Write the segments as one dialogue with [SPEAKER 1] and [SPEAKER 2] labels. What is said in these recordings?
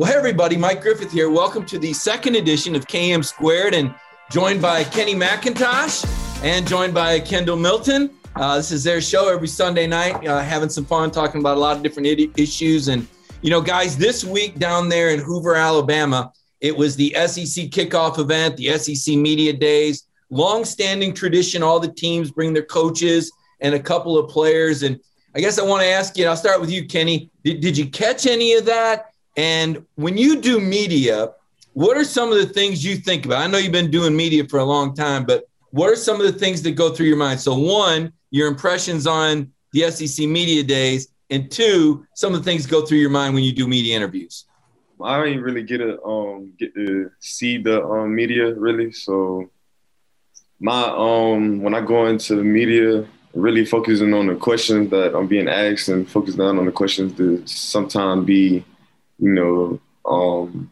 [SPEAKER 1] Well, hey everybody, Mike Griffith here. Welcome to the second edition of KM Squared and joined by Kenny McIntosh and joined by Kendall Milton. Uh, this is their show every Sunday night, uh, having some fun, talking about a lot of different issues. And, you know, guys, this week down there in Hoover, Alabama, it was the SEC kickoff event, the SEC Media Days, long-standing tradition. All the teams bring their coaches and a couple of players. And I guess I want to ask you, I'll start with you, Kenny. Did, did you catch any of that? And when you do media, what are some of the things you think about? I know you've been doing media for a long time, but what are some of the things that go through your mind? So, one, your impressions on the SEC media days, and two, some of the things go through your mind when you do media interviews.
[SPEAKER 2] I didn't really get to um, get to see the um, media really. So my um when I go into the media, really focusing on the questions that I'm being asked and focusing on the questions to sometimes be you know, um,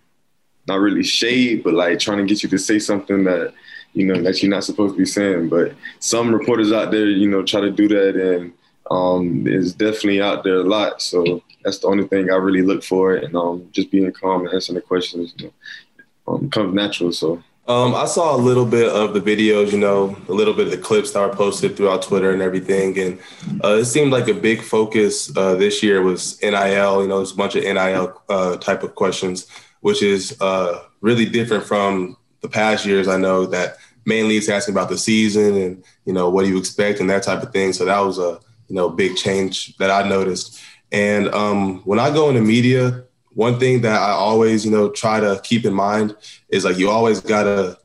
[SPEAKER 2] not really shade, but like trying to get you to say something that, you know, that you're not supposed to be saying. But some reporters out there, you know, try to do that and um, it's definitely out there a lot. So that's the only thing I really look for. And um, just being calm and answering the questions you know, um, comes natural. So
[SPEAKER 3] um, I saw a little bit of the videos, you know, a little bit of the clips that were posted throughout Twitter and everything. And uh, it seemed like a big focus uh, this year was NIL. You know, there's a bunch of NIL uh, type of questions, which is uh, really different from the past years. I know that mainly it's asking about the season and, you know, what do you expect and that type of thing. So that was a, you know, big change that I noticed. And um, when I go into media, one thing that I always, you know, try to keep in mind is like you always gotta,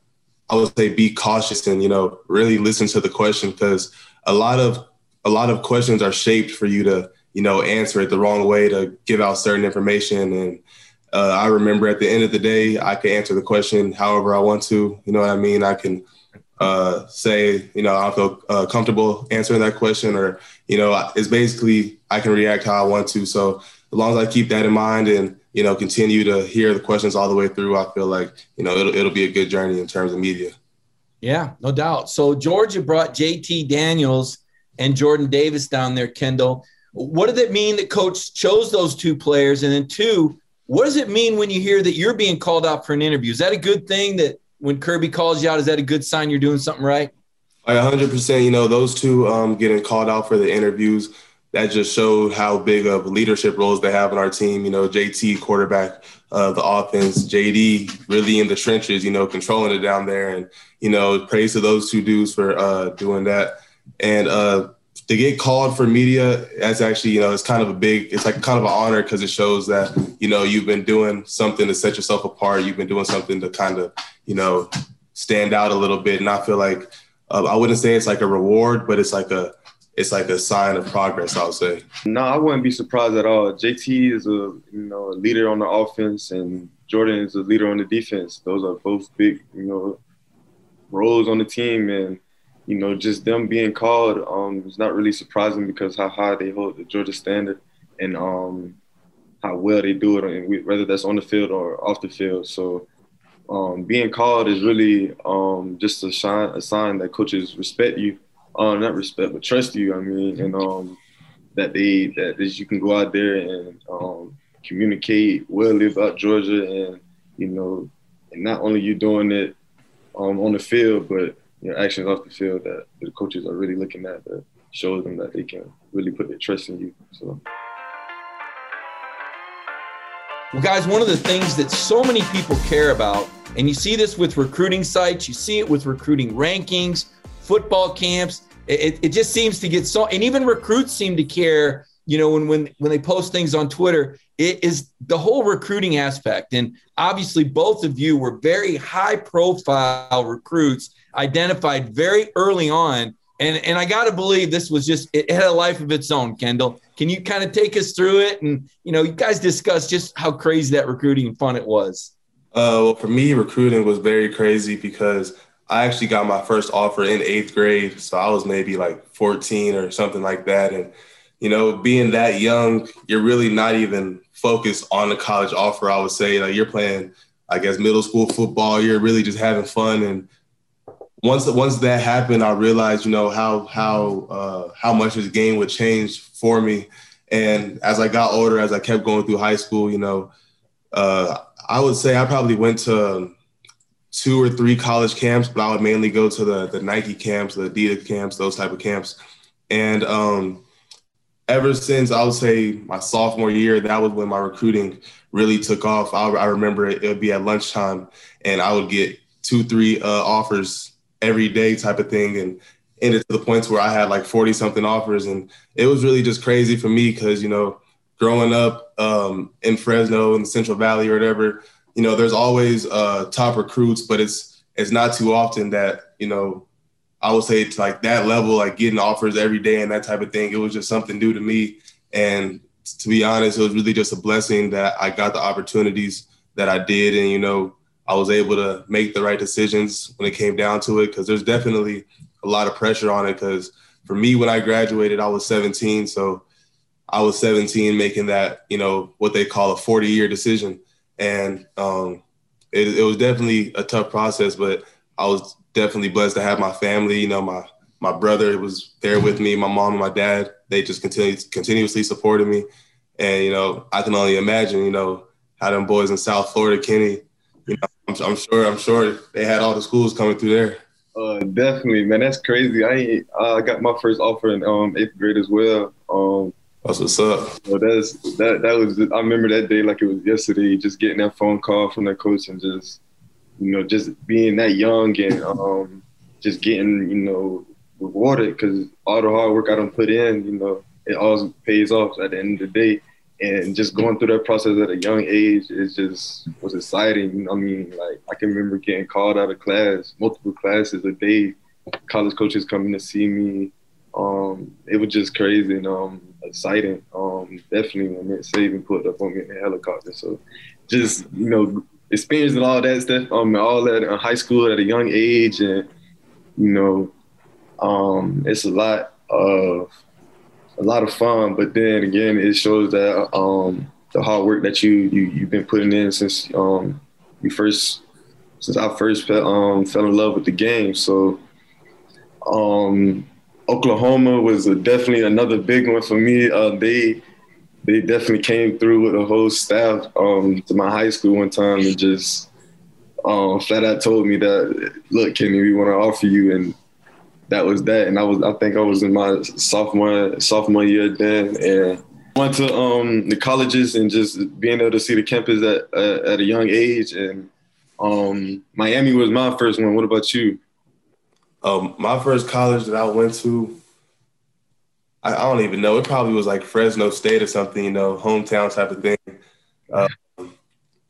[SPEAKER 3] I would say, be cautious and you know really listen to the question because a lot of a lot of questions are shaped for you to you know answer it the wrong way to give out certain information and uh, I remember at the end of the day I can answer the question however I want to. You know what I mean? I can uh, say, you know, I feel uh, comfortable answering that question, or you know, it's basically I can react how I want to. So as long as I keep that in mind and you know continue to hear the questions all the way through, I feel like you know it'll it'll be a good journey in terms of media.
[SPEAKER 1] Yeah, no doubt. So Georgia brought JT Daniels and Jordan Davis down there, Kendall. What did it mean that coach chose those two players? And then two, what does it mean when you hear that you're being called out for an interview? Is that a good thing that when Kirby calls you out, is that a good sign you're doing something right?
[SPEAKER 3] Like 100%, you know, those two um, getting called out for the interviews, that just showed how big of leadership roles they have in our team. You know, JT, quarterback of the offense, JD, really in the trenches, you know, controlling it down there. And, you know, praise to those two dudes for uh, doing that. And uh, to get called for media, that's actually, you know, it's kind of a big, it's like kind of an honor because it shows that, you know, you've been doing something to set yourself apart. You've been doing something to kind of, you know, stand out a little bit. And I feel like, uh, I wouldn't say it's like a reward, but it's like a, it's like a sign of progress, I would say.
[SPEAKER 2] No, I wouldn't be surprised at all. JT is a you know a leader on the offense, and Jordan is a leader on the defense. Those are both big you know roles on the team, and you know just them being called um, is not really surprising because how high they hold the Georgia standard, and um, how well they do it, and whether that's on the field or off the field. So. Um, being called is really um, just a, shine, a sign that coaches respect you uh, not respect, but trust you. I mean, and um, that they that, that you can go out there and um, communicate well about Georgia, and you know, and not only you doing it um, on the field, but your actions off the field that the coaches are really looking at that shows them that they can really put their trust in you. So.
[SPEAKER 1] Well, guys, one of the things that so many people care about, and you see this with recruiting sites, you see it with recruiting rankings, football camps. It, it just seems to get so, and even recruits seem to care. You know, when when when they post things on Twitter, it is the whole recruiting aspect. And obviously, both of you were very high profile recruits, identified very early on. And and I got to believe this was just it had a life of its own. Kendall, can you kind of take us through it? And you know, you guys discuss just how crazy that recruiting fun it was.
[SPEAKER 3] Uh, well, for me, recruiting was very crazy because I actually got my first offer in eighth grade. So I was maybe like 14 or something like that. And, you know, being that young, you're really not even focused on the college offer, I would say. Like you're playing, I guess, middle school football. You're really just having fun. And once once that happened, I realized, you know, how how uh, how much this game would change for me. And as I got older, as I kept going through high school, you know, Uh, I would say I probably went to two or three college camps, but I would mainly go to the the Nike camps, the Adidas camps, those type of camps. And um, ever since I would say my sophomore year, that was when my recruiting really took off. I, I remember it, it, would be at lunchtime, and I would get two, three uh, offers every day, type of thing, and ended to the points where I had like forty something offers, and it was really just crazy for me because you know, growing up um, in Fresno in the Central Valley or whatever you know, there's always uh, top recruits, but it's it's not too often that you know, I would say it's like that level, like getting offers every day and that type of thing. It was just something new to me, and to be honest, it was really just a blessing that I got the opportunities that I did, and you know, I was able to make the right decisions when it came down to it. Because there's definitely a lot of pressure on it. Because for me, when I graduated, I was 17, so I was 17 making that you know what they call a 40 year decision and um, it, it, was definitely a tough process. But I was definitely blessed to have my family. You know, my my brother was there with me, my mom and my dad. They just continued continuously supported me, and you know, I can only imagine, you know, how them boys in South Florida, Kenny. You know, I'm, I'm sure, I'm sure they had all the schools coming through there.
[SPEAKER 2] Uh, definitely, man. That's crazy. I uh, got my first offer in um, eighth grade as well. Um,
[SPEAKER 3] that's what's up.
[SPEAKER 2] So that's that. That was. I remember that day like it was yesterday. Just getting that phone call from the coach and just, you know, just being that young and um, just getting you know rewarded because all the hard work I don't put in, you know, it all pays off at the end of the day. And just going through that process at a young age is just was exciting. I mean, like I can remember getting called out of class, multiple classes a day. College coaches coming to see me. Um, it was just crazy. And um, exciting. Um, definitely when Nick Saban put up on me in the helicopter. So just, you know, experiencing all that stuff, um, all that in high school at a young age and, you know, um, it's a lot of a lot of fun, but then again, it shows that um, the hard work that you, you you've been putting in since um, you first since I first um, fell in love with the game. So um, Oklahoma was definitely another big one for me. Uh, they they definitely came through with a whole staff um, to my high school one time and just um, flat out told me that, look, Kenny, we want to offer you, and that was that. And I was, I think I was in my sophomore sophomore year then, and went to um, the colleges and just being able to see the campus at at a young age. And um, Miami was my first one. What about you?
[SPEAKER 3] Um, my first college that I went to, I, I, don't even know. It probably was like Fresno State or something, you know, hometown type of thing.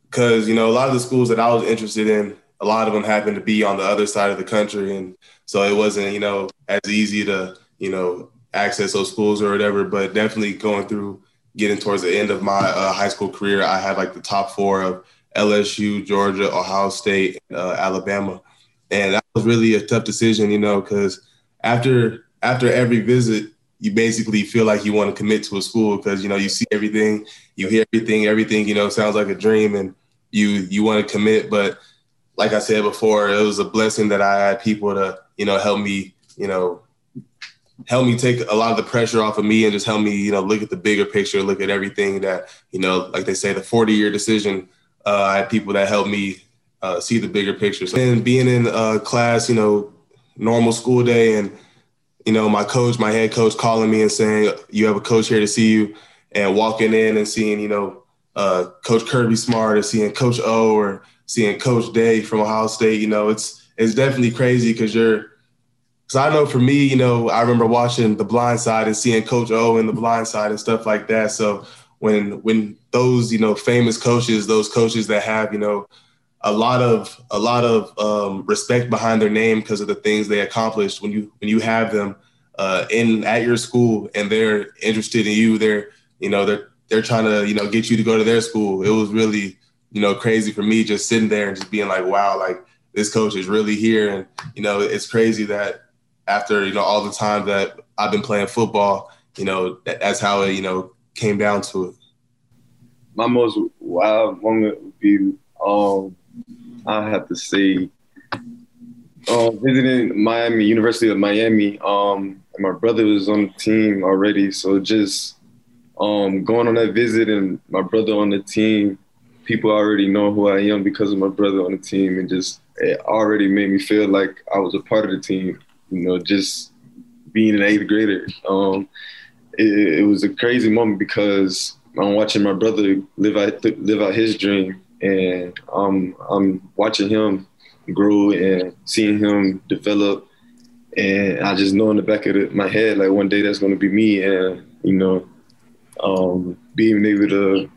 [SPEAKER 3] Because, um, you know, a lot of the schools that I was interested in, a lot of them happened to be on the other side of the country. And so it wasn't, you know, as easy to, you know, access those schools or whatever. But definitely going through, getting towards the end of my uh, high school career, I had like the top four of LSU, Georgia, Ohio State, uh, Alabama and that was really a tough decision, you know, because after after every visit, you basically feel like you want to commit to a school because you know you see everything, you hear everything, everything you know sounds like a dream, and you you want to commit. But like I said before, it was a blessing that I had people to you know help me, you know, help me take a lot of the pressure off of me and just help me you know look at the bigger picture, look at everything that you know, like they say, the 40 year decision. Uh, I had people that helped me uh, see the bigger picture. And being in uh, class, you know, normal school day, and you know, my coach, my head coach, calling me and saying, "You have a coach here to see you," and walking in and seeing, you know, uh, Coach Kirby Smart or seeing Coach O or seeing Coach Day from Ohio State. You know, it's it's definitely crazy because you're. Because I know for me, you know, I remember watching The Blind Side and seeing Coach O in The Blind Side and stuff like that. So when when those you know famous coaches, those coaches that have you know a lot of a lot of um, respect behind their name because of the things they accomplished. When you when you have them uh, in at your school and they're interested in you, they're you know they're they're trying to you know get you to go to their school. It was really you know crazy for me just sitting there and just being like, wow, like this coach is really here, and you know it's crazy that after you know all the time that I've been playing football, you know that, that's how it you know came down to it.
[SPEAKER 2] My most wild moment would be um, I have to say, uh, visiting Miami, University of Miami. Um, my brother was on the team already, so just um, going on that visit and my brother on the team, people already know who I am because of my brother on the team, and just it already made me feel like I was a part of the team. You know, just being an eighth grader. Um, it, it, was a crazy moment because I'm watching my brother live out live out his dream, and um, I'm watching him grow and seeing him develop. And I just know in the back of my head, like one day that's going to be me, and you know, um, being able to,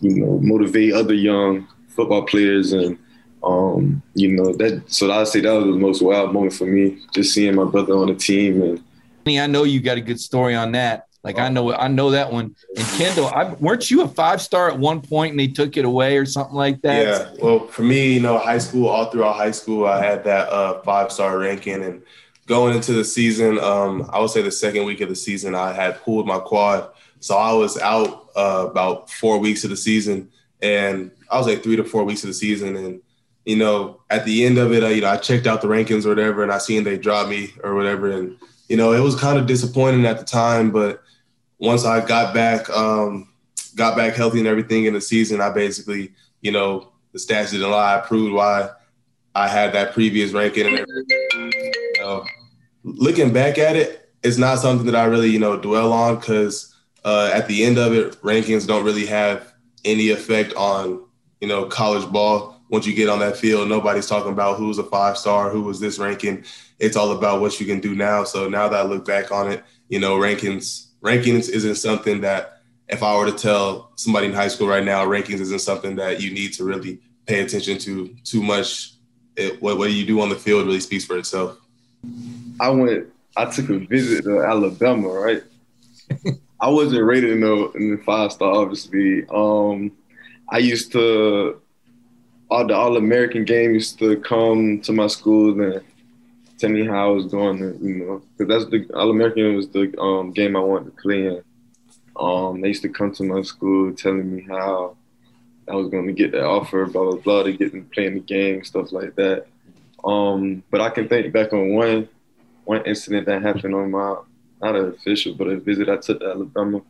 [SPEAKER 2] you know, motivate other young football players and um, you know that. So I'd say that was the most wild moment for me, just seeing my brother on the team. And
[SPEAKER 1] I know you got a good story on that. Like I know, I know that one. And Kendall, I, weren't you a five star at one point, and they took it away or something like that?
[SPEAKER 3] Yeah. Well, for me, you know, high school, all throughout high school, I had that uh, five star ranking, and going into the season, um, I would say the second week of the season, I had pulled my quad, so I was out uh, about four weeks of the season, and I was like three to four weeks of the season, and you know, at the end of it, uh, you know, I checked out the rankings or whatever, and I seen they dropped me or whatever, and you know, it was kind of disappointing at the time, but once I got back, um, got back healthy and everything in the season, I basically, you know, the stats didn't lie. I proved why I had that previous ranking. And looking back at it, it's not something that I really, you know, dwell on because uh, at the end of it, rankings don't really have any effect on, you know, college ball once you get on that field, nobody's talking about who's a five star, who was this ranking. It's all about what you can do now. So now that I look back on it, you know, rankings rankings isn't something that if I were to tell somebody in high school right now, rankings isn't something that you need to really pay attention to too much. It, what, what you do on the field really speaks for itself.
[SPEAKER 2] I went. I took a visit to Alabama. Right. I wasn't rated in the, in the five star, obviously. Um, I used to all the All American game used to come to my school and tell me how I was doing. You know, because that's the All American was the um, game I wanted to play in. Um, they used to come to my school telling me how I was going to get that offer, blah blah blah, to get them playing the game, stuff like that. Um, but I can think back on one one incident that happened on my not an official, but a visit I took to Alabama.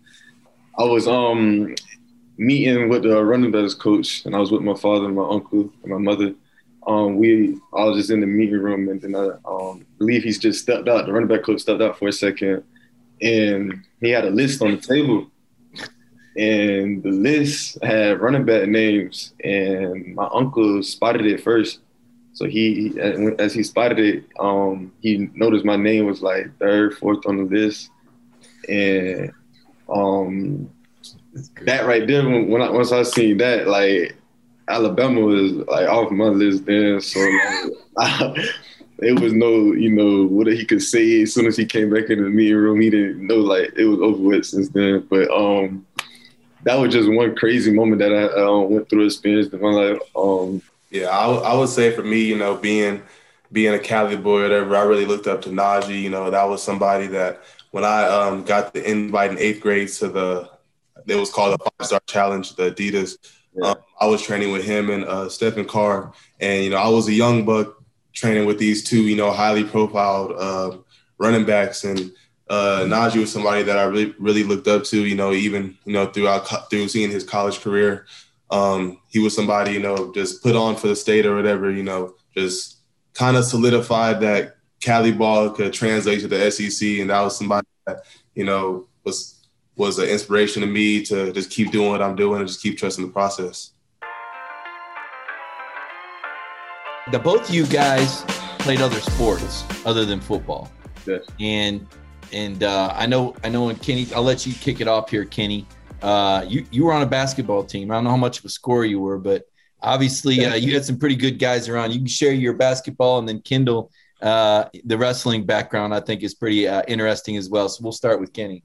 [SPEAKER 2] I was um meeting with the running backs coach, and I was with my father and my uncle and my mother. Um, we I was just in the meeting room, and then I um, believe he's just stepped out. The running back coach stepped out for a second, and he had a list on the table, and the list had running back names, and my uncle spotted it first. So he, as he spotted it, um, he noticed my name was like third, fourth on the list, and um, that right there, when, I, once I seen that, like Alabama was like off my list then, so like, I, it was no, you know, what he could say as soon as he came back in the meeting room. He didn't know like it was over with since then. But um, that was just one crazy moment that I uh, went through experience in my life. Um,
[SPEAKER 3] yeah, I, I would say for me, you know, being being a Cali boy or whatever, I really looked up to Najee. You know, that was somebody that when I um, got the invite in eighth grade to the it was called the five star challenge, the Adidas. Yeah. Um, I was training with him and uh, Stephen Carr, and you know I was a young buck training with these two, you know, highly profiled uh, running backs, and uh, Najee was somebody that I really really looked up to. You know, even you know throughout through seeing his college career, um, he was somebody you know just put on for the state or whatever. You know, just kind of solidified that Cali ball could translate to the SEC, and that was somebody that you know was was an inspiration to me to just keep doing what I'm doing and just keep trusting the process.
[SPEAKER 1] The both of you guys played other sports other than football.
[SPEAKER 2] Yes.
[SPEAKER 1] And and uh, I know I know when Kenny, I'll let you kick it off here, Kenny. Uh, you you were on a basketball team. I don't know how much of a scorer you were, but obviously uh, you had some pretty good guys around. You can share your basketball, and then Kendall, uh, the wrestling background, I think is pretty uh, interesting as well. So we'll start with Kenny.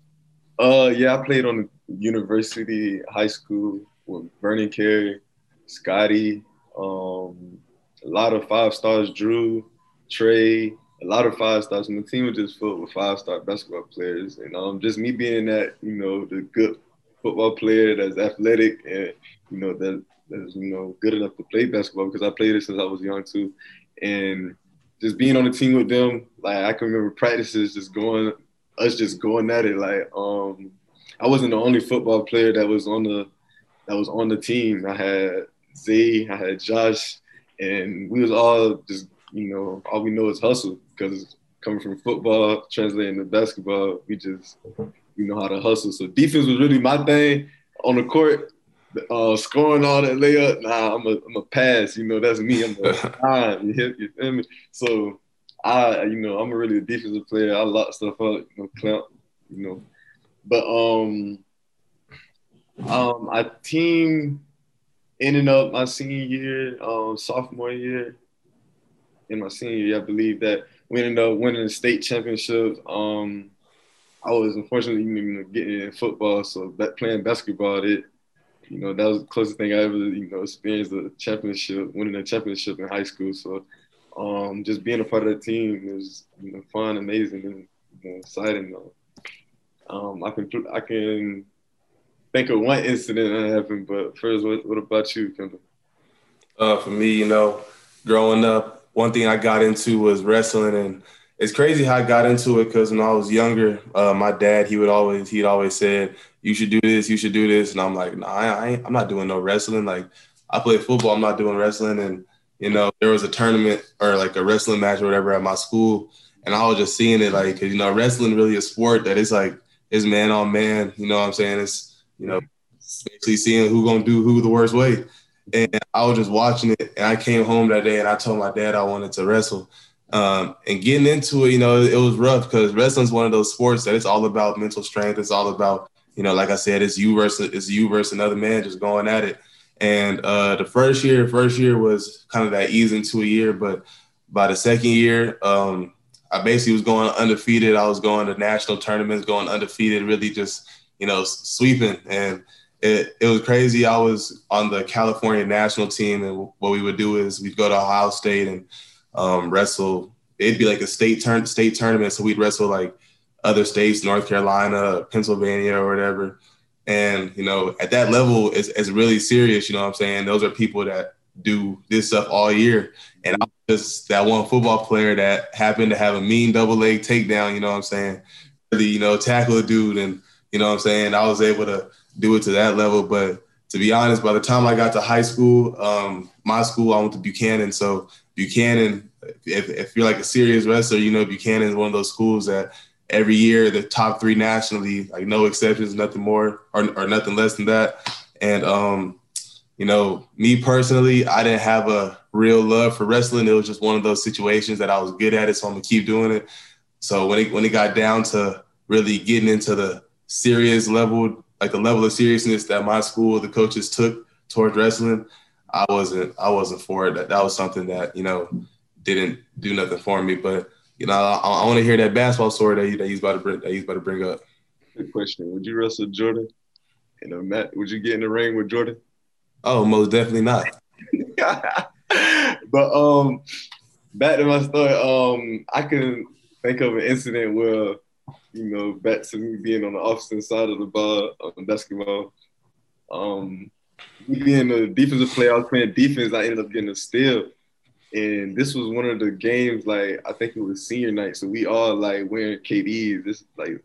[SPEAKER 2] Uh, yeah, I played on university, high school with Vernon Carey, Scotty, um, a lot of five stars, Drew, Trey, a lot of five stars. And the team was just filled with five star basketball players. And um, just me being that, you know, the good football player that's athletic and, you know, that that's, you know, good enough to play basketball because I played it since I was young too. And just being on the team with them, like I can remember practices just going us just going at it. Like um, I wasn't the only football player that was on the that was on the team. I had Z, I had Josh, and we was all just you know all we know is hustle because coming from football translating to basketball, we just we know how to hustle. So defense was really my thing on the court. Uh, scoring all that layup, nah, I'm a, I'm a pass. You know, that's me. I'm a nine. You, hit, you feel me? So I, you know, I'm a really a defensive player. I lock stuff up, you know, clamp, you know. But um, um, I team ending up my senior year, um, sophomore year, in my senior year, I believe that we ended up winning the state championships. Um, I was unfortunately know, getting in football, so that playing basketball, it you know that was the closest thing I ever you know experienced a championship, winning a championship in high school. So um, just being a part of that team was you know, fun, amazing, and you know, exciting. Um, I can I can think of one incident that happened, but first, what, what about you, Kendall?
[SPEAKER 3] Uh, for me, you know, growing up, one thing I got into was wrestling, and it's crazy how I got into it because when I was younger, uh, my dad he would always he'd always said you should do this, you should do this, and I'm like, nah, I ain't, I'm not doing no wrestling. Like I play football, I'm not doing wrestling, and you know there was a tournament or like a wrestling match or whatever at my school, and I was just seeing it like you know wrestling really a sport that is like is man on man. You know what I'm saying? It's you know basically seeing who gonna do who the worst way. And I was just watching it, and I came home that day, and I told my dad I wanted to wrestle. Um, and getting into it, you know, it was rough because wrestling is one of those sports that it's all about mental strength. It's all about, you know, like I said, it's you versus it's you versus another man just going at it. And uh, the first year, first year was kind of that ease into a year, but by the second year, um, I basically was going undefeated. I was going to national tournaments, going undefeated, really just you know sweeping, and it, it was crazy. I was on the California national team, and what we would do is we'd go to Ohio State and um, wrestle. It'd be like a state turn state tournament, so we'd wrestle like other states, North Carolina, Pennsylvania, or whatever. And you know, at that level, it's, it's really serious. You know what I'm saying? Those are people that do this stuff all year, and I'm just that one football player that happened to have a mean double leg takedown. You know what I'm saying? Really, you know, tackle a dude, and you know what I'm saying. I was able to do it to that level, but to be honest, by the time I got to high school, um, my school, I went to Buchanan. So Buchanan, if, if you're like a serious wrestler, you know Buchanan is one of those schools that every year the top three nationally, like no exceptions, nothing more or, or nothing less than that. And um, you know, me personally, I didn't have a real love for wrestling. It was just one of those situations that I was good at it, so I'm gonna keep doing it. So when it when it got down to really getting into the serious level, like the level of seriousness that my school, the coaches took towards wrestling, I wasn't I wasn't for it. That that was something that you know didn't do nothing for me. But you know, I, I want to hear that basketball story that, he, that he's about to bring that he's about to bring up.
[SPEAKER 2] Good question. Would you wrestle Jordan? You know, Matt, would you get in the ring with Jordan?
[SPEAKER 3] Oh, most definitely not.
[SPEAKER 2] but um, back to my story. Um, I can think of an incident where, you know, back to me being on the opposite side of the bar on basketball. Um, being a defensive player, I was playing defense. I ended up getting a steal, and this was one of the games. Like I think it was senior night, so we all like wearing KDs. This like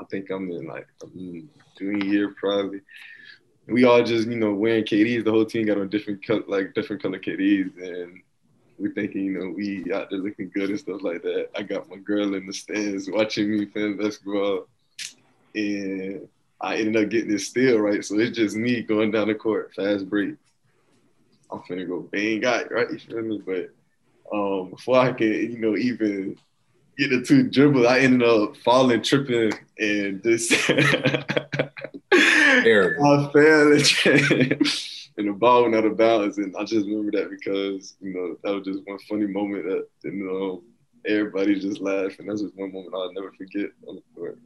[SPEAKER 2] I think I'm in like junior year probably we all just you know wearing KDs. The whole team got on different color, like different color KDs, and we thinking you know we out there looking good and stuff like that. I got my girl in the stands watching me play basketball, and I ended up getting this steal right. So it's just me going down the court, fast break. I'm finna go bang out right, you feel me? But um, before I can you know even get the two dribbles, I ended up falling, tripping, and just. I fell and the ball went out of bounds, and I just remember that because you know that was just one funny moment that you know everybody just laughed, and that's just one moment I'll never forget on the court.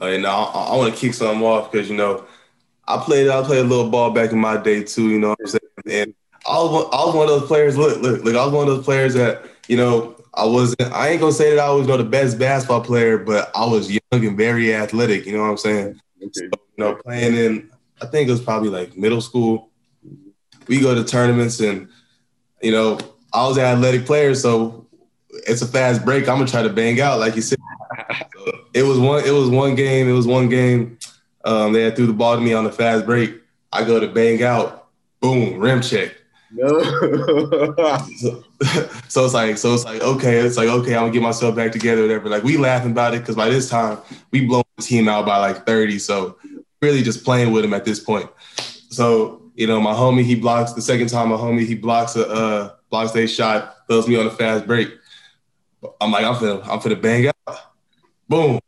[SPEAKER 3] Uh, and I, I want to kick something off because you know I played I played a little ball back in my day too. You know what I'm saying? And I was, I was one of those players. Look, look, look. I was one of those players that you know I wasn't. I ain't gonna say that I was you know, the best basketball player, but I was young and very athletic. You know what I'm saying? Okay. So, you know, playing in, I think it was probably like middle school. We go to tournaments, and you know, I was an athletic player, so it's a fast break. I'm gonna try to bang out, like you said. So it was one. It was one game. It was one game. Um, they had threw the ball to me on the fast break. I go to bang out. boom, rim check.
[SPEAKER 2] No.
[SPEAKER 3] so, so, it's like, so it's like, okay, it's like, okay, I'm gonna get myself back together, whatever. Like we laughing about it because by this time we blown the team out by like 30. So really just playing with him at this point. So, you know, my homie, he blocks the second time my homie, he blocks a uh blocks a shot, throws me on a fast break. I'm like, I'm finna, I'm finna bang out. Boom.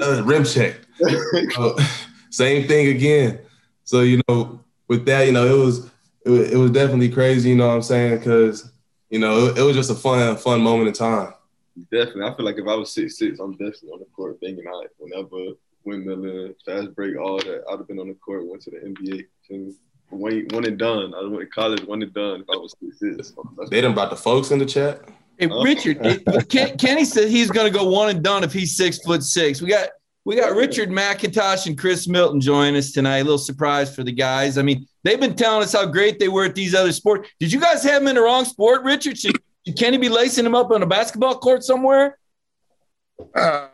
[SPEAKER 3] Uh, rim check. so, same thing again. So, you know, with that, you know, it was it was, it was definitely crazy, you know what I'm saying? Because, you know, it, it, was just a fun, fun moment in time.
[SPEAKER 2] Definitely. I feel like if I was six six, I'm definitely on the court banging out whenever windmilling, fast break, all that. I'd have been on the court, went to the NBA. And one, one and done. I went to college, one and done if I was six six.
[SPEAKER 3] They done brought the folks in the chat.
[SPEAKER 1] Hey, Richard, it, Kenny said he's going to go one and done if he's six foot six. We got we got Richard McIntosh and Chris Milton join us tonight. A little surprise for the guys. I mean, they've been telling us how great they were at these other sports. Did you guys have them in the wrong sport, Richard? Should, should Kenny be lacing them up on a basketball court somewhere?
[SPEAKER 4] Uh,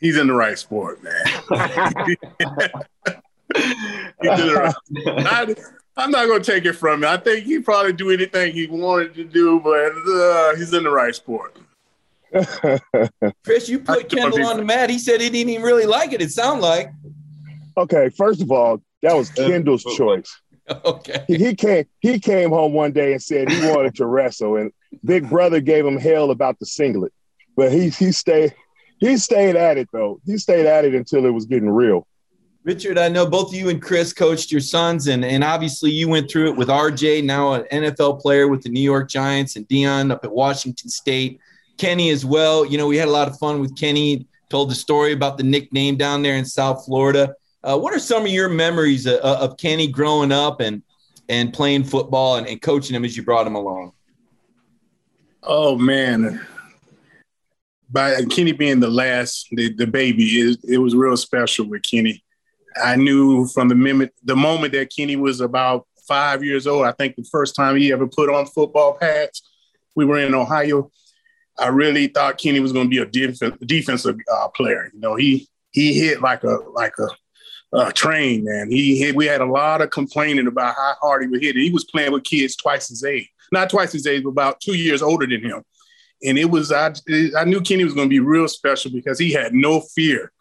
[SPEAKER 4] he's in the right sport, man. right. I, I'm not going to take it from him. I think he probably do anything he wanted to do, but uh, he's in the right sport.
[SPEAKER 1] Chris, you put Kendall on the mat. He said he didn't even really like it. It sounded like.
[SPEAKER 5] Okay, first of all, that was Kendall's choice.
[SPEAKER 1] Okay.
[SPEAKER 5] He, he came he came home one day and said he wanted to wrestle, and Big Brother gave him hell about the singlet, but he he stayed he stayed at it though. He stayed at it until it was getting real.
[SPEAKER 1] Richard, I know both you and Chris coached your sons, and, and obviously you went through it with RJ, now an NFL player with the New York Giants, and Deon up at Washington State. Kenny as well. You know, we had a lot of fun with Kenny. Told the story about the nickname down there in South Florida. Uh, what are some of your memories of, of, Kenny growing up and and playing football and, and coaching him as you brought him along?
[SPEAKER 4] Oh man, by Kenny being the last, the, the baby, it, it was real special with Kenny. I knew from the moment the moment that Kenny was about five years old. I think the first time he ever put on football pads, we were in Ohio. I really thought Kenny was going to be a def- defensive uh, player. You know, he he hit like a like a, a train, man. He hit, we had a lot of complaining about how hard he would hit. He was playing with kids twice his age, not twice his age, but about two years older than him. And it was I I knew Kenny was going to be real special because he had no fear.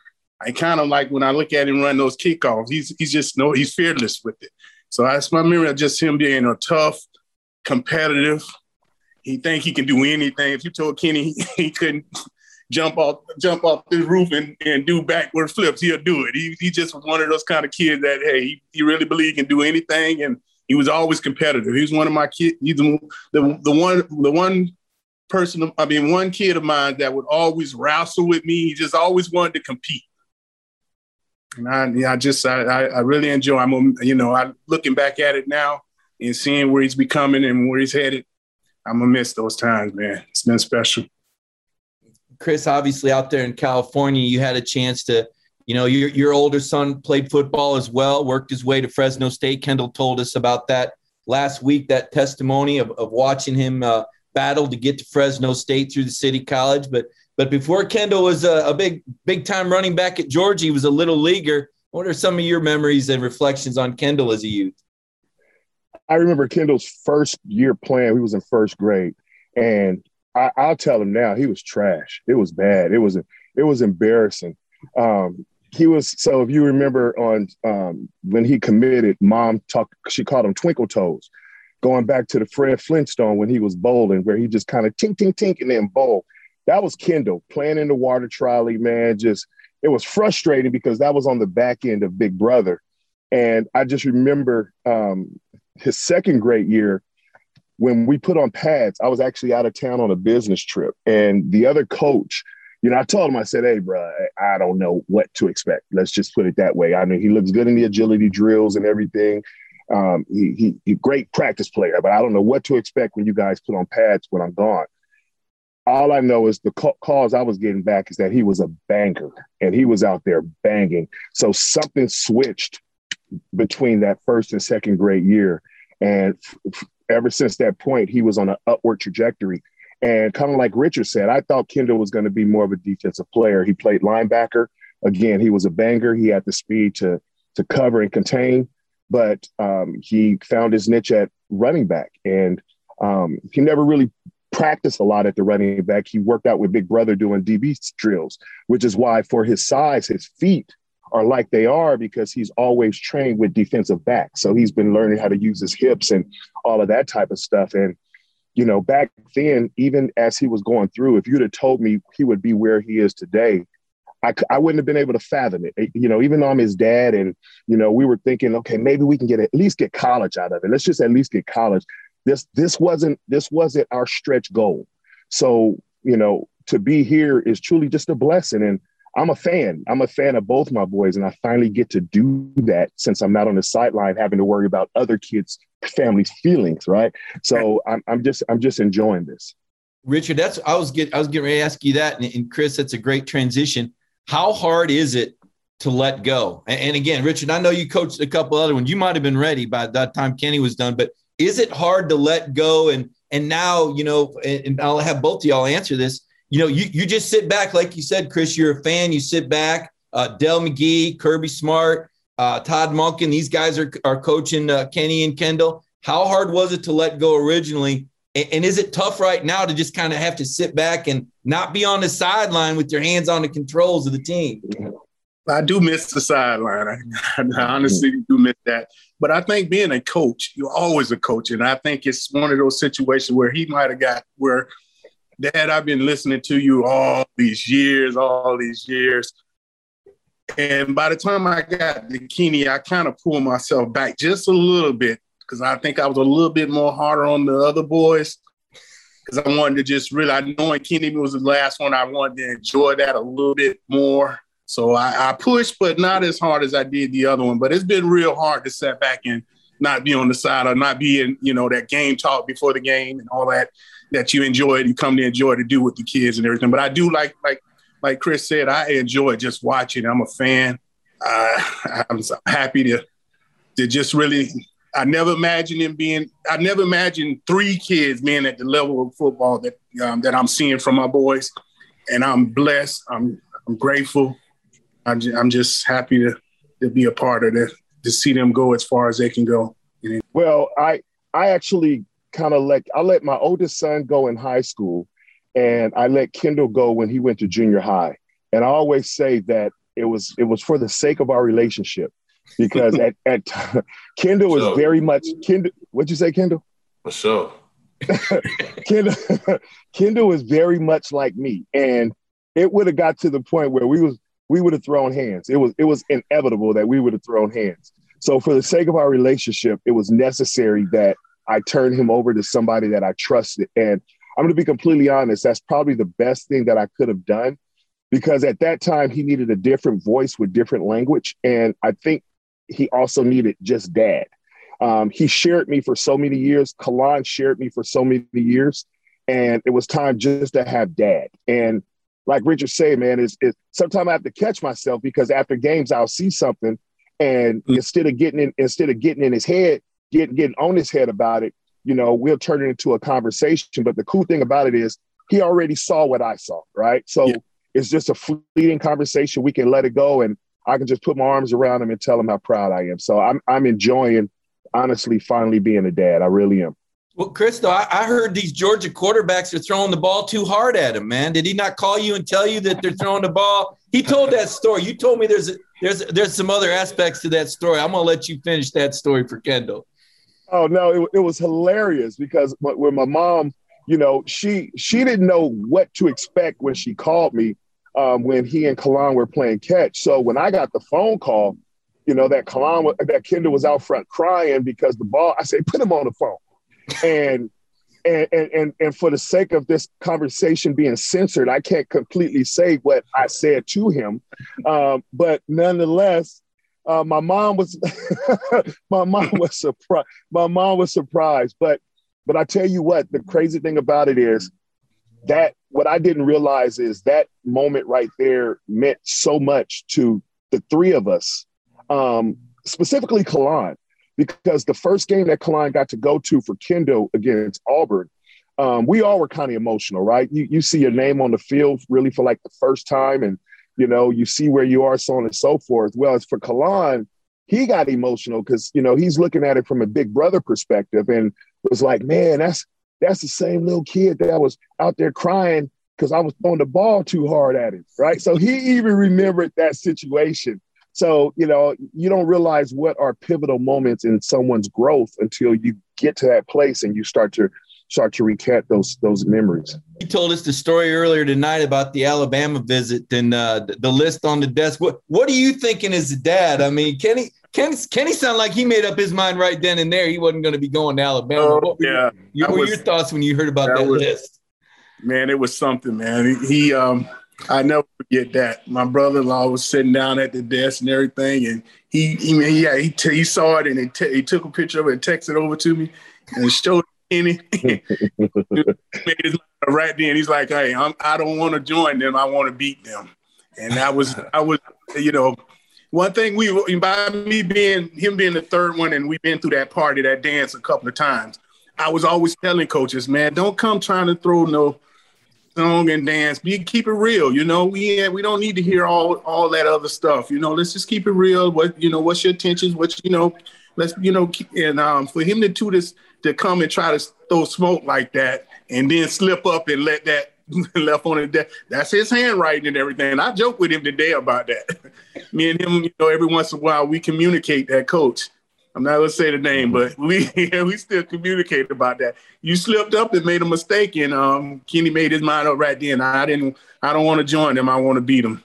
[SPEAKER 4] I kind of like when I look at him run those kickoffs. He's he's just no he's fearless with it. So that's my memory of just him being a tough, competitive, he think he can do anything. If you told Kenny he, he couldn't jump off jump off the roof and, and do backward flips, he'll do it. He, he just one of those kind of kids that hey, he, he really believed he can do anything, and he was always competitive. He was one of my kids. He's the, the the one the one person. I mean, one kid of mine that would always wrestle with me. He just always wanted to compete. And I, I just, I, I really enjoy. I'm, you know, I looking back at it now and seeing where he's becoming and where he's headed. I'm gonna miss those times, man. It's been special.
[SPEAKER 1] Chris, obviously out there in California, you had a chance to, you know, your your older son played football as well, worked his way to Fresno State. Kendall told us about that last week. That testimony of, of watching him uh, battle to get to Fresno State through the city college, but but before Kendall was a, a big big time running back at Georgia, he was a little leaguer. What are some of your memories and reflections on Kendall as a youth?
[SPEAKER 5] I remember Kendall's first year playing. He was in first grade, and I, will tell him now he was trash. It was bad. It was it was embarrassing. Um, he was so. If you remember on um, when he committed, mom talked. She called him Twinkle Toes. Going back to the Fred Flintstone when he was bowling, where he just kind of tink tink tink and then bowl. That was Kendall playing in the water trolley. Man, just it was frustrating because that was on the back end of Big Brother. And I just remember um, his second grade year, when we put on pads, I was actually out of town on a business trip. And the other coach, you know, I told him, I said, hey, bro, I don't know what to expect. Let's just put it that way. I mean, he looks good in the agility drills and everything. Um, he, he, he great practice player, but I don't know what to expect when you guys put on pads when I'm gone. All I know is the calls I was getting back is that he was a banger and he was out there banging. So something switched between that first and second grade year. And f- ever since that point, he was on an upward trajectory. And kind of like Richard said, I thought Kendall was going to be more of a defensive player. He played linebacker. Again, he was a banger. He had the speed to to cover and contain. But um, he found his niche at running back, and um, he never really practiced a lot at the running back. He worked out with Big Brother doing DB drills, which is why, for his size, his feet are like they are because he's always trained with defensive backs. So he's been learning how to use his hips and all of that type of stuff. And you know, back then, even as he was going through, if you'd have told me he would be where he is today, I, I wouldn't have been able to fathom it. You know, even though I'm his dad, and you know, we were thinking, okay, maybe we can get at least get college out of it. Let's just at least get college. This this wasn't this wasn't our stretch goal. So you know, to be here is truly just a blessing, and I'm a fan. I'm a fan of both my boys, and I finally get to do that since I'm not on the sideline having to worry about other kids' families' feelings, right? So I'm, I'm just I'm just enjoying this.
[SPEAKER 1] Richard, that's I was get I was getting ready to ask you that, and, and Chris, that's a great transition. How hard is it to let go? And, and again, Richard, I know you coached a couple other ones. You might have been ready by that time Kenny was done, but is it hard to let go? And and now you know, and, and I'll have both of y'all answer this you know, you, you just sit back, like you said, Chris, you're a fan, you sit back. Uh, Dell McGee, Kirby Smart, uh, Todd Monken, these guys are, are coaching uh, Kenny and Kendall. How hard was it to let go originally? And, and is it tough right now to just kind of have to sit back and not be on the sideline with your hands on the controls of the team?
[SPEAKER 4] I do miss the sideline. I, I honestly do miss that. But I think being a coach, you're always a coach. And I think it's one of those situations where he might have got where – Dad, I've been listening to you all these years, all these years. And by the time I got to Kenny, I kind of pulled myself back just a little bit because I think I was a little bit more harder on the other boys because I wanted to just really, I knowing Kenny was the last one, I wanted to enjoy that a little bit more. So I, I pushed, but not as hard as I did the other one. But it's been real hard to sit back and not be on the side or not be in, you know, that game talk before the game and all that that you enjoy you come to enjoy to do with the kids and everything. But I do like like like Chris said, I enjoy just watching. I'm a fan. Uh, I'm happy to to just really. I never imagined him being. I never imagined three kids being at the level of football that um, that I'm seeing from my boys, and I'm blessed. I'm I'm grateful. I'm just, I'm just happy to to be a part of it to see them go as far as they can go.
[SPEAKER 5] Well, I I actually kind of let I let my oldest son go in high school, and I let Kendall go when he went to junior high. And I always say that it was it was for the sake of our relationship, because at at Kendall is very much Kendall. What'd you say, Kendall?
[SPEAKER 3] For sure.
[SPEAKER 5] Kendall, Kendall is very much like me, and it would have got to the point where we was we would have thrown hands. It was it was inevitable that we would have thrown hands. So for the sake of our relationship, it was necessary that I turned him over to somebody that I trusted. And I'm going to be completely honest, that's probably the best thing that I could have done because at that time he needed a different voice with different language. And I think he also needed just dad. Um, he shared me for so many years. Kalan shared me for so many years. And it was time just to have dad. And like Richard said, man, is sometimes I have to catch myself because after games I'll see something and mm-hmm. instead of getting in instead of getting in his head, get getting on his head about it, you know, we'll turn it into a conversation. But the cool thing about it is he already saw what I saw, right? So yeah. it's just a fleeting conversation. We can let it go and I can just put my arms around him and tell him how proud I am. So I'm I'm enjoying honestly finally being a dad. I really am.
[SPEAKER 1] Well, Chris, I, I heard these Georgia quarterbacks are throwing the ball too hard at him, man. Did he not call you and tell you that they're throwing the ball? He told that story. You told me there's a, there's there's some other aspects to that story. I'm gonna let you finish that story for Kendall.
[SPEAKER 5] Oh no, it, it was hilarious because when my mom, you know, she she didn't know what to expect when she called me um, when he and Kalan were playing catch. So when I got the phone call, you know, that Kalan that Kendall was out front crying because the ball. I said, put him on the phone, and. And, and and for the sake of this conversation being censored, I can't completely say what I said to him, um, but nonetheless, uh, my mom was my mom was surprised. My mom was surprised, but but I tell you what, the crazy thing about it is that what I didn't realize is that moment right there meant so much to the three of us, um, specifically Kalan, because the first game that Kalan got to go to for Kendall against Auburn, um, we all were kind of emotional, right? You you see your name on the field really for like the first time, and you know, you see where you are, so on and so forth. Well, as for Kalan, he got emotional because you know he's looking at it from a big brother perspective and was like, man, that's that's the same little kid that was out there crying because I was throwing the ball too hard at him, right? So he even remembered that situation. So, you know, you don't realize what are pivotal moments in someone's growth until you get to that place and you start to start to recant those those memories.
[SPEAKER 1] He told us the story earlier tonight about the Alabama visit and uh, the list on the desk. What what are you thinking as a dad? I mean, Kenny Kenny Kenny sounded like he made up his mind right then and there. He wasn't going to be going to Alabama.
[SPEAKER 4] Oh,
[SPEAKER 1] what were,
[SPEAKER 4] yeah.
[SPEAKER 1] your, what were your thoughts when you heard about that, that was, list?
[SPEAKER 4] Man, it was something, man. He um I never forget that. My brother-in-law was sitting down at the desk and everything, and he, he yeah, he, t- he saw it and he, t- he took a picture of it and texted it over to me and showed Kenny. made his right then. He's like, "Hey, I'm, I don't want to join them. I want to beat them." And that was, I was, you know, one thing we by me being him being the third one, and we've been through that party, that dance a couple of times. I was always telling coaches, man, don't come trying to throw no song and dance. Be keep it real. You know, we we don't need to hear all all that other stuff. You know, let's just keep it real. What you know, what's your intentions? What you know, let's you know, and um, for him to do this to come and try to throw smoke like that and then slip up and let that left on the deck. That's his handwriting and everything. And I joke with him today about that. Me and him, you know, every once in a while we communicate that coach. I'm not gonna say the name, but we we still communicate about that. You slipped up and made a mistake, and um, Kenny made his mind up right then. I didn't. I don't want to join them. I want to beat them.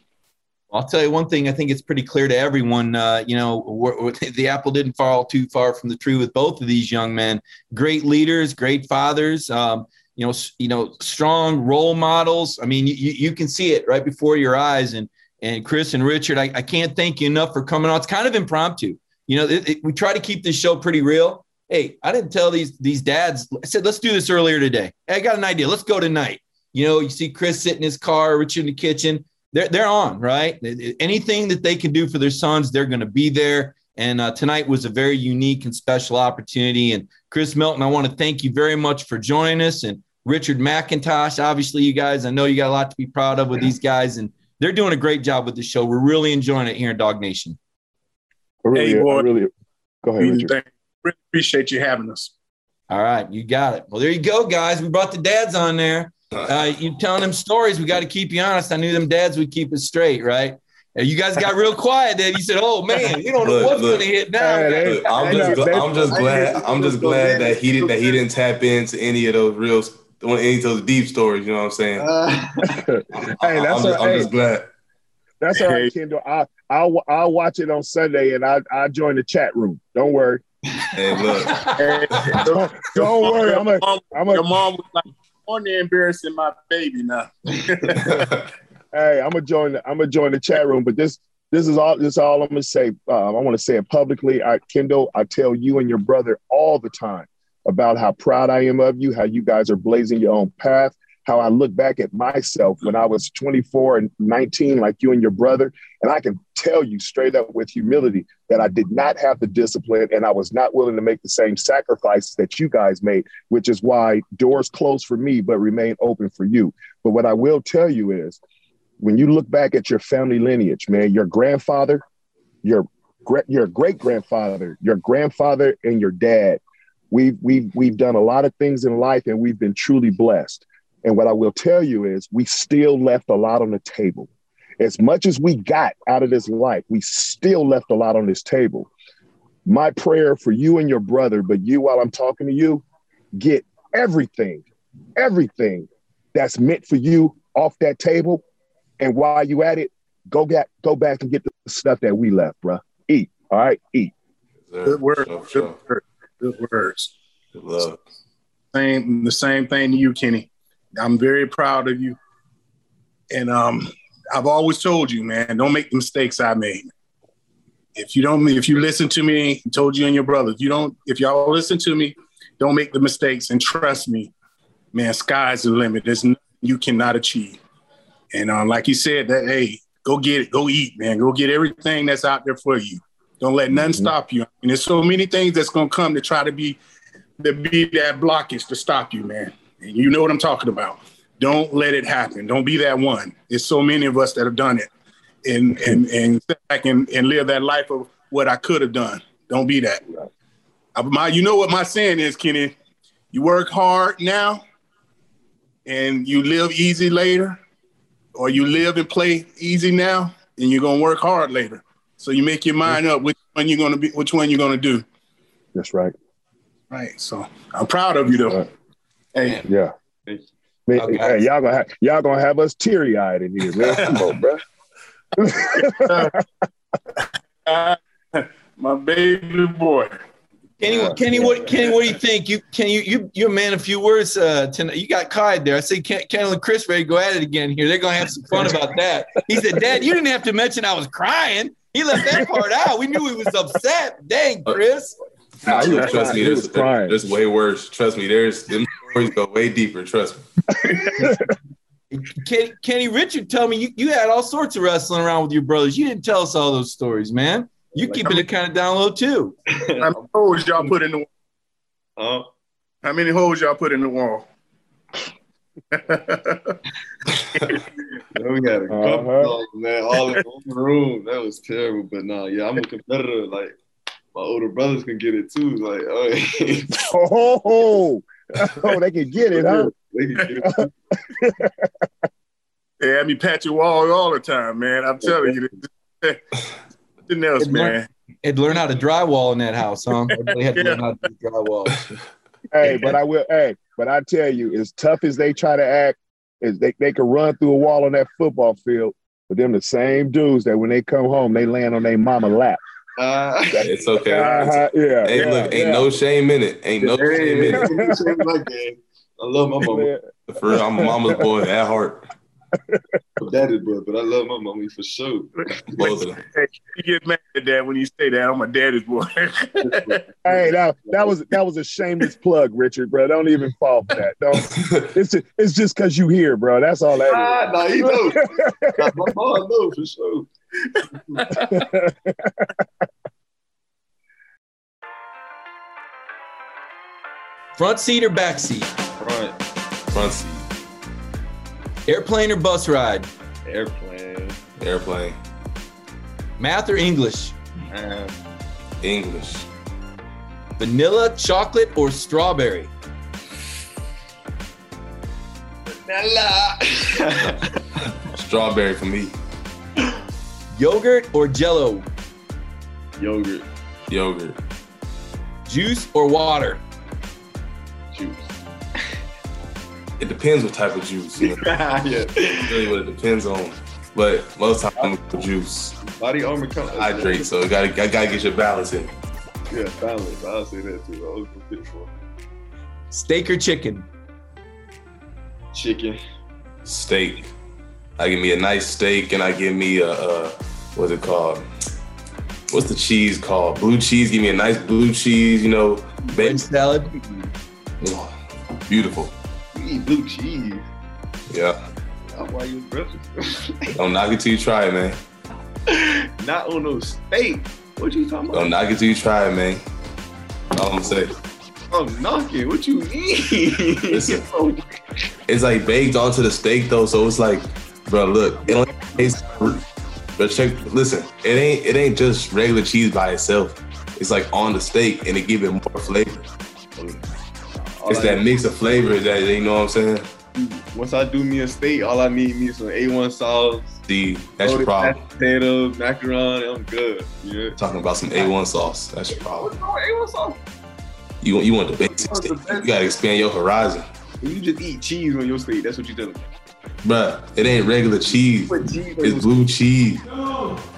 [SPEAKER 1] I'll tell you one thing. I think it's pretty clear to everyone. Uh, you know, the apple didn't fall too far from the tree with both of these young men. Great leaders, great fathers. Um, you know, you know, strong role models. I mean, you, you can see it right before your eyes. And and Chris and Richard, I, I can't thank you enough for coming on. It's kind of impromptu. You know, it, it, we try to keep this show pretty real. Hey, I didn't tell these these dads. I said, let's do this earlier today. Hey, I got an idea. Let's go tonight. You know, you see Chris sitting in his car, Richard in the kitchen they're they're on right. Anything that they can do for their sons, they're going to be there. And uh, tonight was a very unique and special opportunity. And Chris Milton, I want to thank you very much for joining us. And Richard McIntosh, obviously, you guys, I know you got a lot to be proud of with these guys, and they're doing a great job with the show. We're really enjoying it here in DawgNation.
[SPEAKER 5] Really, hey, boy, really, go ahead, Richard.
[SPEAKER 4] Really appreciate you having us.
[SPEAKER 1] All right, you got it. Well, there you go, guys. We brought the dads on there. Uh, you telling them stories. We got to keep you honest. I knew them dads would keep it straight, right? You guys got real quiet then. You said, "Oh man, you don't know look, what's look, gonna hit now."
[SPEAKER 3] Look, I'm just, I'm just glad, I'm just glad that he didn't, that he didn't tap into any of those real, any of those deep stories. You know what I'm saying? Uh,
[SPEAKER 5] hey, that's I'm, just,
[SPEAKER 3] I'm just glad.
[SPEAKER 5] That's all right, Kendall. I, I'll I'll watch it on Sunday and I I join the chat room. Don't worry.
[SPEAKER 3] Hey, look.
[SPEAKER 5] hey, don't, don't worry. I'm a, I'm a,
[SPEAKER 4] your mom was like, on there embarrassing my baby now.
[SPEAKER 5] hey, I'm gonna join. The, I'm gonna join the chat room, but this this is all. This is all I'm gonna say. Uh, I want to say it publicly. I, Kendall, I tell you and your brother all the time about how proud I am of you. How you guys are blazing your own path how I look back at myself when I was 24 and 19, like you and your brother. And I can tell you straight up with humility that I did not have the discipline and I was not willing to make the same sacrifices that you guys made, which is why doors closed for me, but remain open for you. But what I will tell you is when you look back at your family lineage, man, your grandfather, your great your great grandfather, your grandfather, and your dad, we've we've we've done a lot of things in life, and we've been truly blessed. And what I will tell you is we still left a lot on the table. As much as we got out of this life, we still left a lot on this table. My prayer for you and your brother, but you, while I'm talking to you, get everything, everything that's meant for you off that table. And while you at it, go get go back and get the stuff that we left, bro. Eat. All right, eat.
[SPEAKER 4] Good words. Good words. Good words. Good love. Same the same thing to you, Kenny. I'm very proud of you. And um, I've always told you, man, don't make the mistakes I made. If you don't, if you listen to me, I told you and your brother, if you don't, if y'all listen to me, don't make the mistakes and trust me, man, sky's the limit. There's nothing you cannot achieve. And um, like you said, that hey, go get it, go eat, man, go get everything that's out there for you. Don't let none mm-hmm. stop you. And there's so many things that's gonna come to try to be to be that blockage to stop you, man. And you know what I'm talking about. Don't let it happen. Don't be that one. There's so many of us that have done it and and and sit back and, and live that life of what I could have done. Don't be that. I, my, you know what my saying is, Kenny. You work hard now, and you live easy later, or you live and play easy now, and you're gonna work hard later. So you make your mind up which one you're gonna be, which one you're gonna do.
[SPEAKER 5] That's right.
[SPEAKER 4] Right. So I'm proud of you though.
[SPEAKER 5] Right.
[SPEAKER 4] Hey,
[SPEAKER 5] Yeah. Man,
[SPEAKER 1] Okay.
[SPEAKER 5] hey, y'all gonna have y'all gonna have us teary eyed in here, man. Come on, bro.
[SPEAKER 4] my baby boy.
[SPEAKER 1] Kenny,
[SPEAKER 5] Yeah.
[SPEAKER 1] Kenny, what Kenny, what do you think? You can you you you're a man of few words uh, tonight. You got Clyde there. I say Ken, Kendall and Chris ready to go at it again here. They're gonna have some fun about that. He said, Dad, you didn't have to mention I was crying. He left that part out. We knew he was upset. Dang, Chris.
[SPEAKER 5] Nah, he was
[SPEAKER 3] trust
[SPEAKER 5] crying.
[SPEAKER 3] me,
[SPEAKER 5] He
[SPEAKER 3] there's,
[SPEAKER 5] was
[SPEAKER 3] there's way worse. Trust me, there's them stories go way deeper. Trust me.
[SPEAKER 1] Kenny, Kenny Richard tell me you, you had all sorts of wrestling around with your brothers. You didn't tell us all those stories, man. You
[SPEAKER 2] Like,
[SPEAKER 1] keeping it kind of down low too.
[SPEAKER 4] How many holes y'all put in the
[SPEAKER 2] Uh,
[SPEAKER 4] How many holes y'all put in the wall?
[SPEAKER 2] We had a couple
[SPEAKER 5] Uh-huh.
[SPEAKER 2] dogs, man, all in one room. That was terrible. But no, yeah, I'm a competitor. Like my older brothers can get it too. Like, oh,
[SPEAKER 5] Oh, oh, oh, they can get it, huh?
[SPEAKER 2] they can get it. Too.
[SPEAKER 4] They had me patch your wall all the time, man. I'm telling you. Nothing else, man.
[SPEAKER 1] Had to learn how to drywall in that house, huh? Everybody had to learn how to do drywall.
[SPEAKER 5] Hey, but I will. Hey, but I tell you, as tough as they try to act, is they they can run through a wall on that football field. But them the same dudes that when they come home, they land on their mama lap.
[SPEAKER 2] Uh,
[SPEAKER 3] It's okay.
[SPEAKER 5] Uh-huh, yeah.
[SPEAKER 3] Hey,
[SPEAKER 5] yeah,
[SPEAKER 3] look, ain't
[SPEAKER 5] yeah.
[SPEAKER 3] no shame in it. Ain't no shame in it.
[SPEAKER 2] I love my mama.
[SPEAKER 3] For real, I'm a mama's boy at heart.
[SPEAKER 2] My daddy's boy, but I love my mommy for sure.
[SPEAKER 3] Both of them.
[SPEAKER 4] You get mad at that when you say that. I'm a daddy's boy.
[SPEAKER 5] Hey, that, that was that was a shameless plug, Richard, bro. Don't even fall for that. Don't. It's just, it's just because you here, bro. That's all that
[SPEAKER 2] Ah, nah, he knows. Nah, my mom knows for sure.
[SPEAKER 1] Front seat or back seat?
[SPEAKER 2] Front
[SPEAKER 3] Front seat,
[SPEAKER 1] Airplane or bus ride?
[SPEAKER 2] airplane.
[SPEAKER 3] airplane,
[SPEAKER 1] Math or English?
[SPEAKER 3] English,
[SPEAKER 1] Vanilla, chocolate, or strawberry?
[SPEAKER 2] Nella.
[SPEAKER 3] strawberry for me,
[SPEAKER 1] Yogurt or jello?
[SPEAKER 2] Yogurt
[SPEAKER 3] yogurt,
[SPEAKER 1] Juice or water?
[SPEAKER 3] It depends what type of juice. You know,
[SPEAKER 2] yeah.
[SPEAKER 3] really what it depends on. But most times I'm gonna juice.
[SPEAKER 2] Body armor comes.
[SPEAKER 3] Hydrate, so you gotta I gotta get your balance in.
[SPEAKER 2] Yeah, balance. I'll say that too. I was a bit for
[SPEAKER 1] Steak or chicken?
[SPEAKER 2] chicken.
[SPEAKER 3] Steak. I give me a nice steak and I give me a, a what's it called? What's the cheese called? Blue cheese. Give me a nice blue cheese. You know,
[SPEAKER 1] Bread
[SPEAKER 3] baked.
[SPEAKER 1] salad?
[SPEAKER 3] Oh, beautiful.
[SPEAKER 2] Eat blue cheese.
[SPEAKER 3] Yeah.
[SPEAKER 2] That's why you breakfast.
[SPEAKER 3] Don't knock it till you try it, man.
[SPEAKER 2] Not on no steak. What you talking about?
[SPEAKER 3] Don't knock it till you try it, man. All I'm gonna say.
[SPEAKER 2] Oh, I'm knocking. What you mean?
[SPEAKER 3] Listen. It's like baked onto the steak though, so it's like, bro, look, it only tastes. But check, listen, it ain't it ain't just regular cheese by itself. It's like on the steak, and it give it more flavor.
[SPEAKER 2] Oh, All
[SPEAKER 3] It's
[SPEAKER 2] I
[SPEAKER 3] that mix of flavors that you know what I'm saying.
[SPEAKER 2] Once I do me a steak, all I need me is some A1 sauce.
[SPEAKER 3] See, that's your problem.
[SPEAKER 2] mashed Potatoes, macaroni. I'm good. Yeah.
[SPEAKER 3] Talking about some A1 sauce, that's your problem.
[SPEAKER 2] What's wrong with A1 sauce?
[SPEAKER 3] You want you want the basic steak. You gotta expand your horizon,
[SPEAKER 2] you just eat cheese on your steak, that's what you do.
[SPEAKER 3] Bruh, It ain't regular cheese.
[SPEAKER 2] Cheese
[SPEAKER 3] It's
[SPEAKER 2] your
[SPEAKER 3] blue cheese.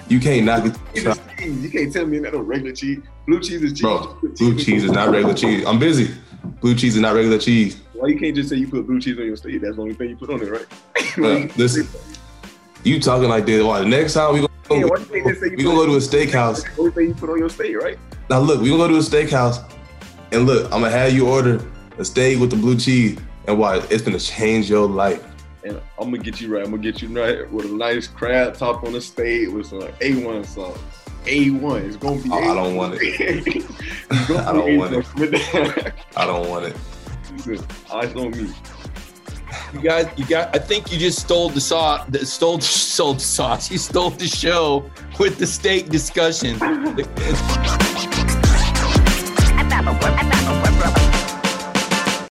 [SPEAKER 3] You can't knock it.
[SPEAKER 2] cheese. You can't tell me that no regular cheese. Blue cheese is cheese.
[SPEAKER 3] Bro, blue cheese is not regular cheese. I'm busy. Blue cheese is not regular cheese.
[SPEAKER 2] Why you can't just say you put blue cheese on your steak? That's the only thing you put on it, right?
[SPEAKER 3] Listen, you talking like this. Why? The next time we
[SPEAKER 2] Yeah,
[SPEAKER 3] gonna
[SPEAKER 2] why you can't just say you
[SPEAKER 3] we gonna go to a steakhouse.
[SPEAKER 2] The only thing you put on your steak, right?
[SPEAKER 3] Now look, we gonna go to a steakhouse, and look, I'm gonna have you order a steak with the blue cheese, and why? It's gonna change your life.
[SPEAKER 2] And I'm gonna get you right. I'm gonna get you right with a nice crab top on the steak with some A1 sauce. A1. It's going to be
[SPEAKER 3] oh, I don't want
[SPEAKER 2] it.
[SPEAKER 3] I don't want it. I don't want it.
[SPEAKER 2] Eyes on me.
[SPEAKER 1] You guys, you got. I think you just stole the sauce. Stole, the, stole the sauce. You stole the show with the steak discussion.